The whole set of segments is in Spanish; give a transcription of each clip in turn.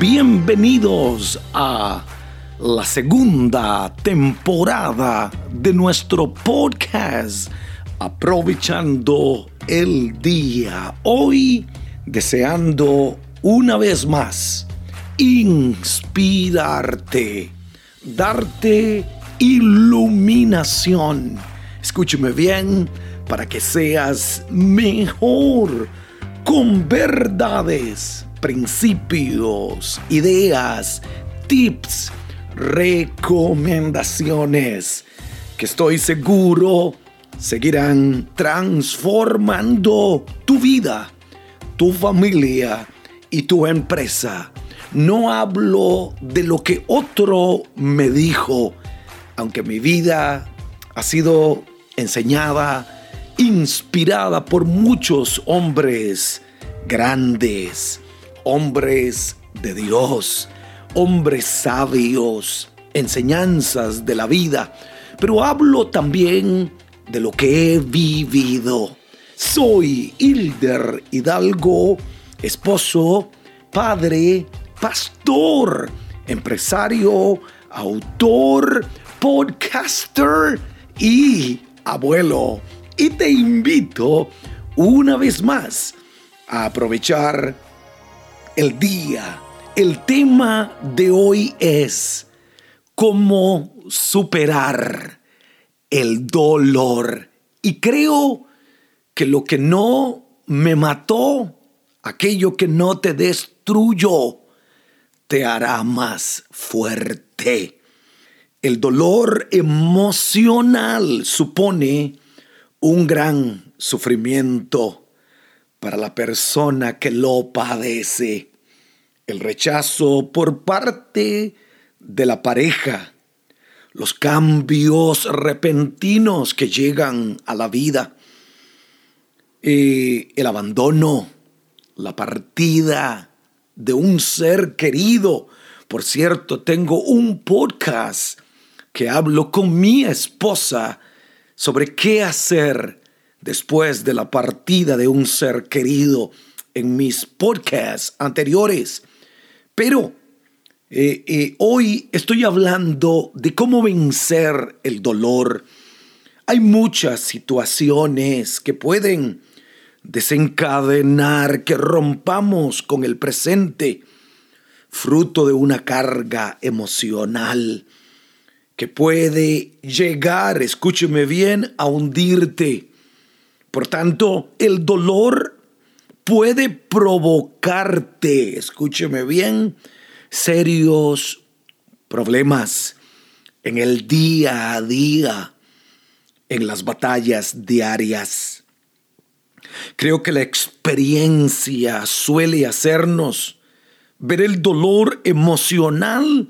Bienvenidos a la segunda temporada de nuestro podcast Aprovechando el Día. Hoy deseando una vez más inspirarte, darte iluminación. Escúcheme bien para que seas mejor con verdades, principios, ideas, tips, recomendaciones que estoy seguro seguirán transformando tu vida, tu familia y tu empresa. No hablo de lo que otro me dijo, aunque mi vida ha sido enseñada, inspirada por muchos hombres grandes, hombres de Dios, hombres sabios, enseñanzas de la vida, pero hablo también de lo que he vivido. Soy Hilder Hidalgo, esposo, padre, pastor, empresario, autor, podcaster y abuelo. Y te invito una vez más a aprovechar el día. El tema de hoy es cómo superar el dolor. Y creo que lo que no me mató, aquello que no te destruyó, te hará más fuerte. El dolor emocional supone un gran sufrimiento para la persona que lo padece. El rechazo por parte de la pareja, los cambios repentinos que llegan a la vida, eh, el abandono, la partida, de un ser querido. Por cierto, tengo un podcast que hablo con mi esposa sobre qué hacer después de la partida de un ser querido en mis podcasts anteriores. Pero eh, eh, hoy estoy hablando de cómo vencer el dolor. Hay muchas situaciones que pueden desencadenar que rompamos con el presente, fruto de una carga emocional que puede llegar, escúcheme bien, a hundirte. Por tanto, el dolor puede provocarte, escúcheme bien, serios problemas en el día a día, en las batallas diarias. Creo que la experiencia suele hacernos ver el dolor emocional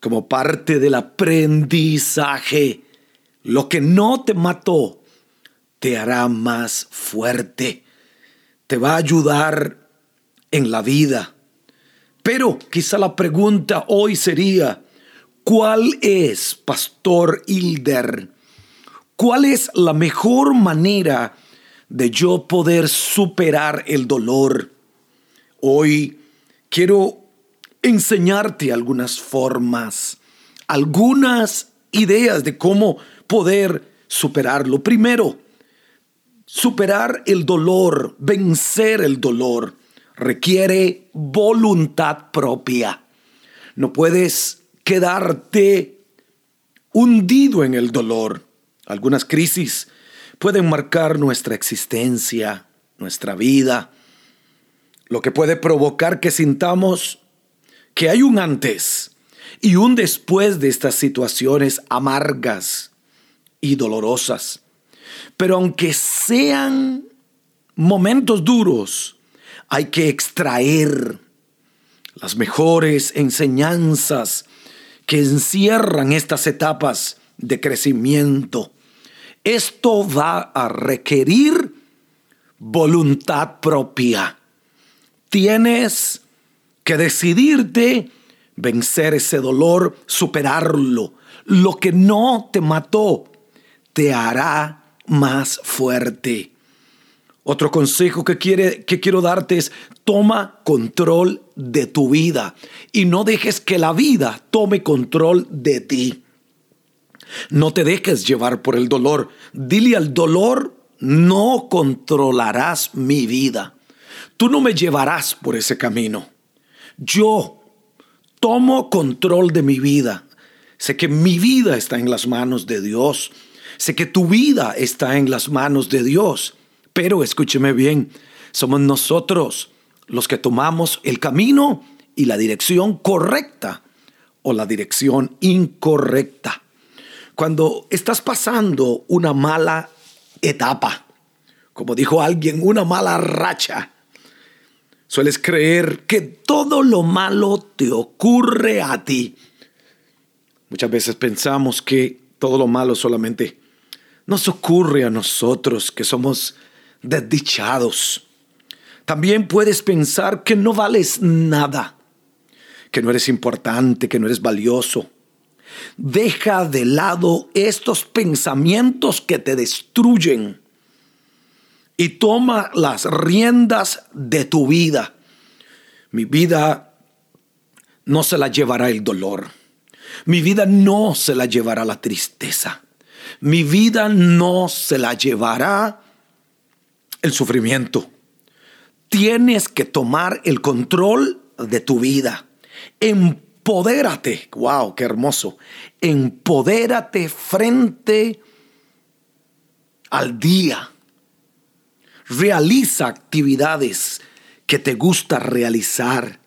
como parte del aprendizaje. Lo que no te mató te hará más fuerte, te va a ayudar en la vida. Pero quizá la pregunta hoy sería, ¿cuál es, Pastor Hilder? ¿Cuál es la mejor manera de yo poder superar el dolor. Hoy quiero enseñarte algunas formas, algunas ideas de cómo poder superarlo. Primero, superar el dolor, vencer el dolor, requiere voluntad propia. No puedes quedarte hundido en el dolor. Algunas crisis pueden marcar nuestra existencia, nuestra vida, lo que puede provocar que sintamos que hay un antes y un después de estas situaciones amargas y dolorosas. Pero aunque sean momentos duros, hay que extraer las mejores enseñanzas que encierran estas etapas de crecimiento esto va a requerir voluntad propia. Tienes que decidirte vencer ese dolor, superarlo. Lo que no te mató te hará más fuerte. Otro consejo que, quiere, que quiero darte es toma control de tu vida y no dejes que la vida tome control de ti. No te dejes llevar por el dolor. Dile al dolor, no controlarás mi vida. Tú no me llevarás por ese camino. Yo tomo control de mi vida. Sé que mi vida está en las manos de Dios. Sé que tu vida está en las manos de Dios. Pero escúcheme bien, somos nosotros los que tomamos el camino y la dirección correcta o la dirección incorrecta. Cuando estás pasando una mala etapa, como dijo alguien, una mala racha, sueles creer que todo lo malo te ocurre a ti. Muchas veces pensamos que todo lo malo solamente nos ocurre a nosotros, que somos desdichados. También puedes pensar que no vales nada, que no eres importante, que no eres valioso. Deja de lado estos pensamientos que te destruyen y toma las riendas de tu vida. Mi vida no se la llevará el dolor. Mi vida no se la llevará la tristeza. Mi vida no se la llevará el sufrimiento. Tienes que tomar el control de tu vida. Empodérate. Wow, qué hermoso. Empodérate frente al día. Realiza actividades que te gusta realizar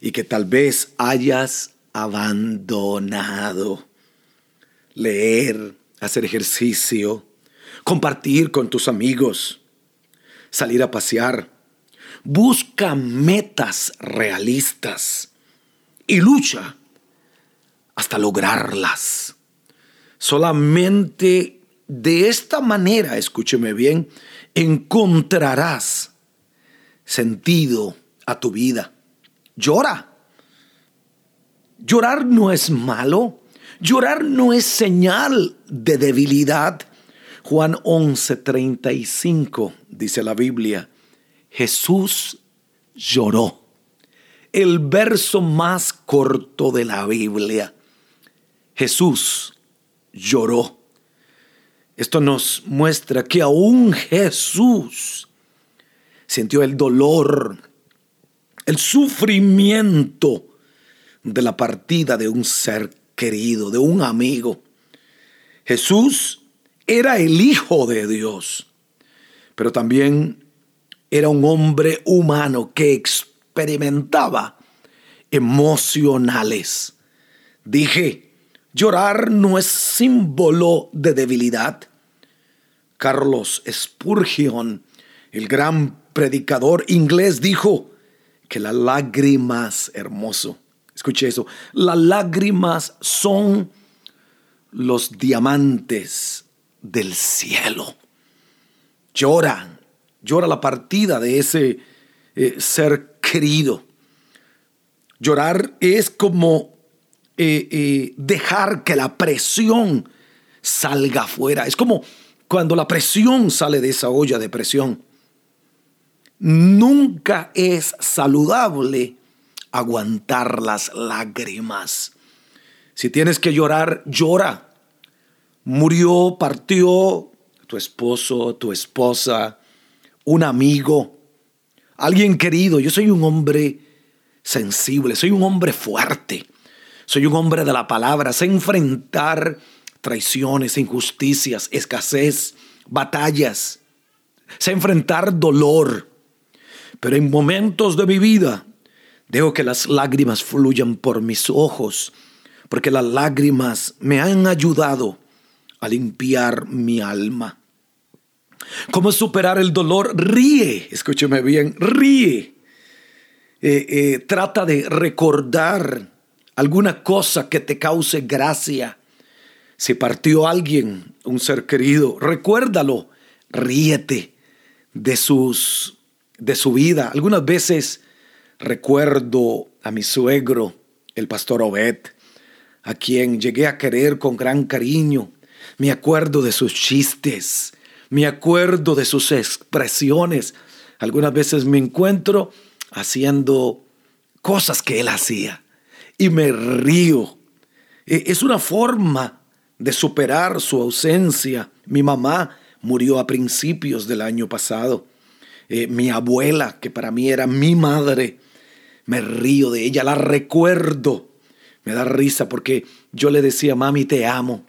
y que tal vez hayas abandonado. Leer, hacer ejercicio, compartir con tus amigos, salir a pasear. Busca metas realistas y lucha hasta lograrlas. Solamente de esta manera, escúcheme bien, encontrarás sentido a tu vida. Llora. Llorar no es malo. Llorar no es señal de debilidad. Juan 11:35 dice la Biblia, Jesús lloró. El verso más corto de la Biblia. Jesús lloró. Esto nos muestra que aún Jesús sintió el dolor, el sufrimiento de la partida de un ser querido, de un amigo. Jesús era el Hijo de Dios, pero también era un hombre humano que experimentaba emocionales. Dije, llorar no es símbolo de debilidad. Carlos Spurgeon, el gran predicador inglés, dijo que las lágrimas, hermoso, escuche eso, las lágrimas son los diamantes del cielo. Llora, llora la partida de ese eh, ser querido. Llorar es como eh, eh, dejar que la presión salga afuera. Es como cuando la presión sale de esa olla de presión. Nunca es saludable aguantar las lágrimas. Si tienes que llorar, llora murió, partió tu esposo, tu esposa, un amigo, alguien querido. Yo soy un hombre sensible, soy un hombre fuerte, soy un hombre de la palabra, sé enfrentar traiciones, injusticias, escasez, batallas, sé enfrentar dolor. Pero en momentos de mi vida dejo que las lágrimas fluyan por mis ojos, porque las lágrimas me han ayudado a limpiar mi alma. ¿Cómo superar el dolor? Ríe, escúcheme bien, ríe. Eh, eh, trata de recordar alguna cosa que te cause gracia. Si partió alguien, un ser querido, recuérdalo, ríete de sus de su vida. Algunas veces recuerdo a mi suegro, el pastor Obed, a quien llegué a querer con gran cariño me acuerdo de sus chistes, me acuerdo de sus expresiones. Algunas veces me encuentro haciendo cosas que él hacía y me río. E, es una forma de superar su ausencia. Mi mamá murió a principios del año pasado. Eh, mi abuela, que para mí era mi madre, me río de ella, la recuerdo. Me da risa porque yo le decía, mami, te amo.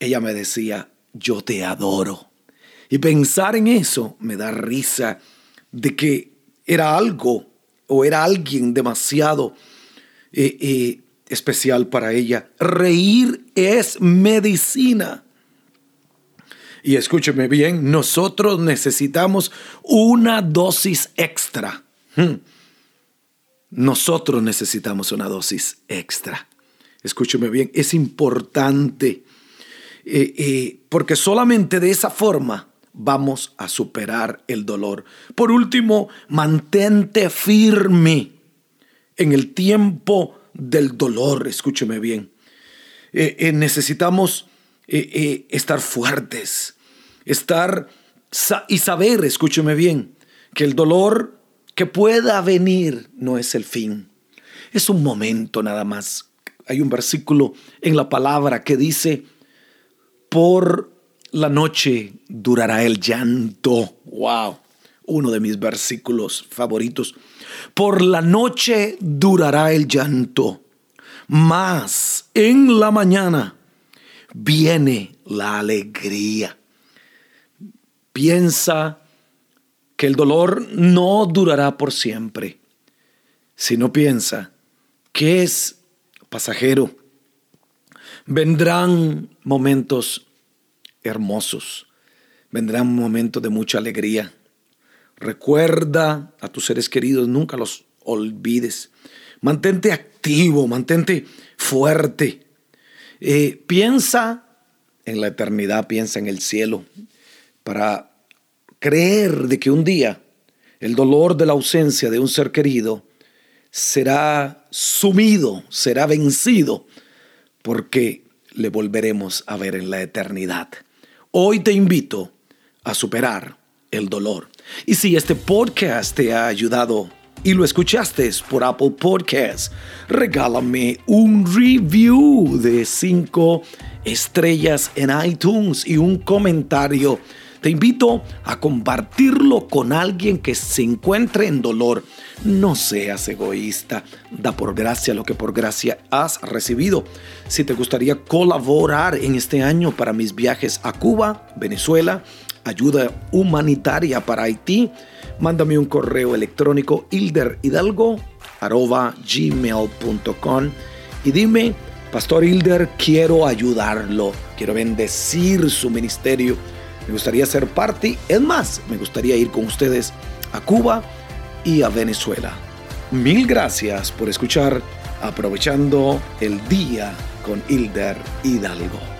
Ella me decía, yo te adoro. Y pensar en eso me da risa de que era algo o era alguien demasiado eh, eh, especial para ella. Reír es medicina. Y escúcheme bien, nosotros necesitamos una dosis extra. Hmm. Nosotros necesitamos una dosis extra. Escúcheme bien, es importante eh, porque solamente de esa forma vamos a superar el dolor. Por último, mantente firme en el tiempo del dolor. Escúcheme bien. Eh, eh, necesitamos eh, estar fuertes, estar y saber, escúcheme bien, que el dolor que pueda venir no es el fin. Es un momento nada más. Hay un versículo en la palabra que dice, por la noche durará el llanto. Wow, uno de mis versículos favoritos. Por la noche durará el llanto, mas en la mañana viene la alegría. Piensa que el dolor no durará por siempre, sino piensa que es pasajero. Vendrán momentos hermosos. Vendrá un momento de mucha alegría. Recuerda a tus seres queridos, nunca los olvides. Mantente activo, mantente fuerte. Eh, piensa en la eternidad, piensa en el cielo, para creer de que un día el dolor de la ausencia de un ser querido será sumido, será vencido, porque le volveremos a ver en la eternidad. Hoy te invito a superar el dolor. Y si este podcast te ha ayudado y lo escuchaste por Apple Podcasts, regálame un review de 5 estrellas en iTunes y un comentario. Te invito a compartirlo con alguien que se encuentre en dolor. No seas egoísta. Da por gracia lo que por gracia has recibido. Si te gustaría colaborar en este año para mis viajes a Cuba, Venezuela, ayuda humanitaria para Haití, mándame un correo electrónico hilderhidalgo.gmail.com y dime, Pastor Hilder, quiero ayudarlo, quiero bendecir su ministerio, me gustaría ser parte, es más, me gustaría ir con ustedes a Cuba y a Venezuela. Mil gracias por escuchar aprovechando el día con Hilder Hidalgo.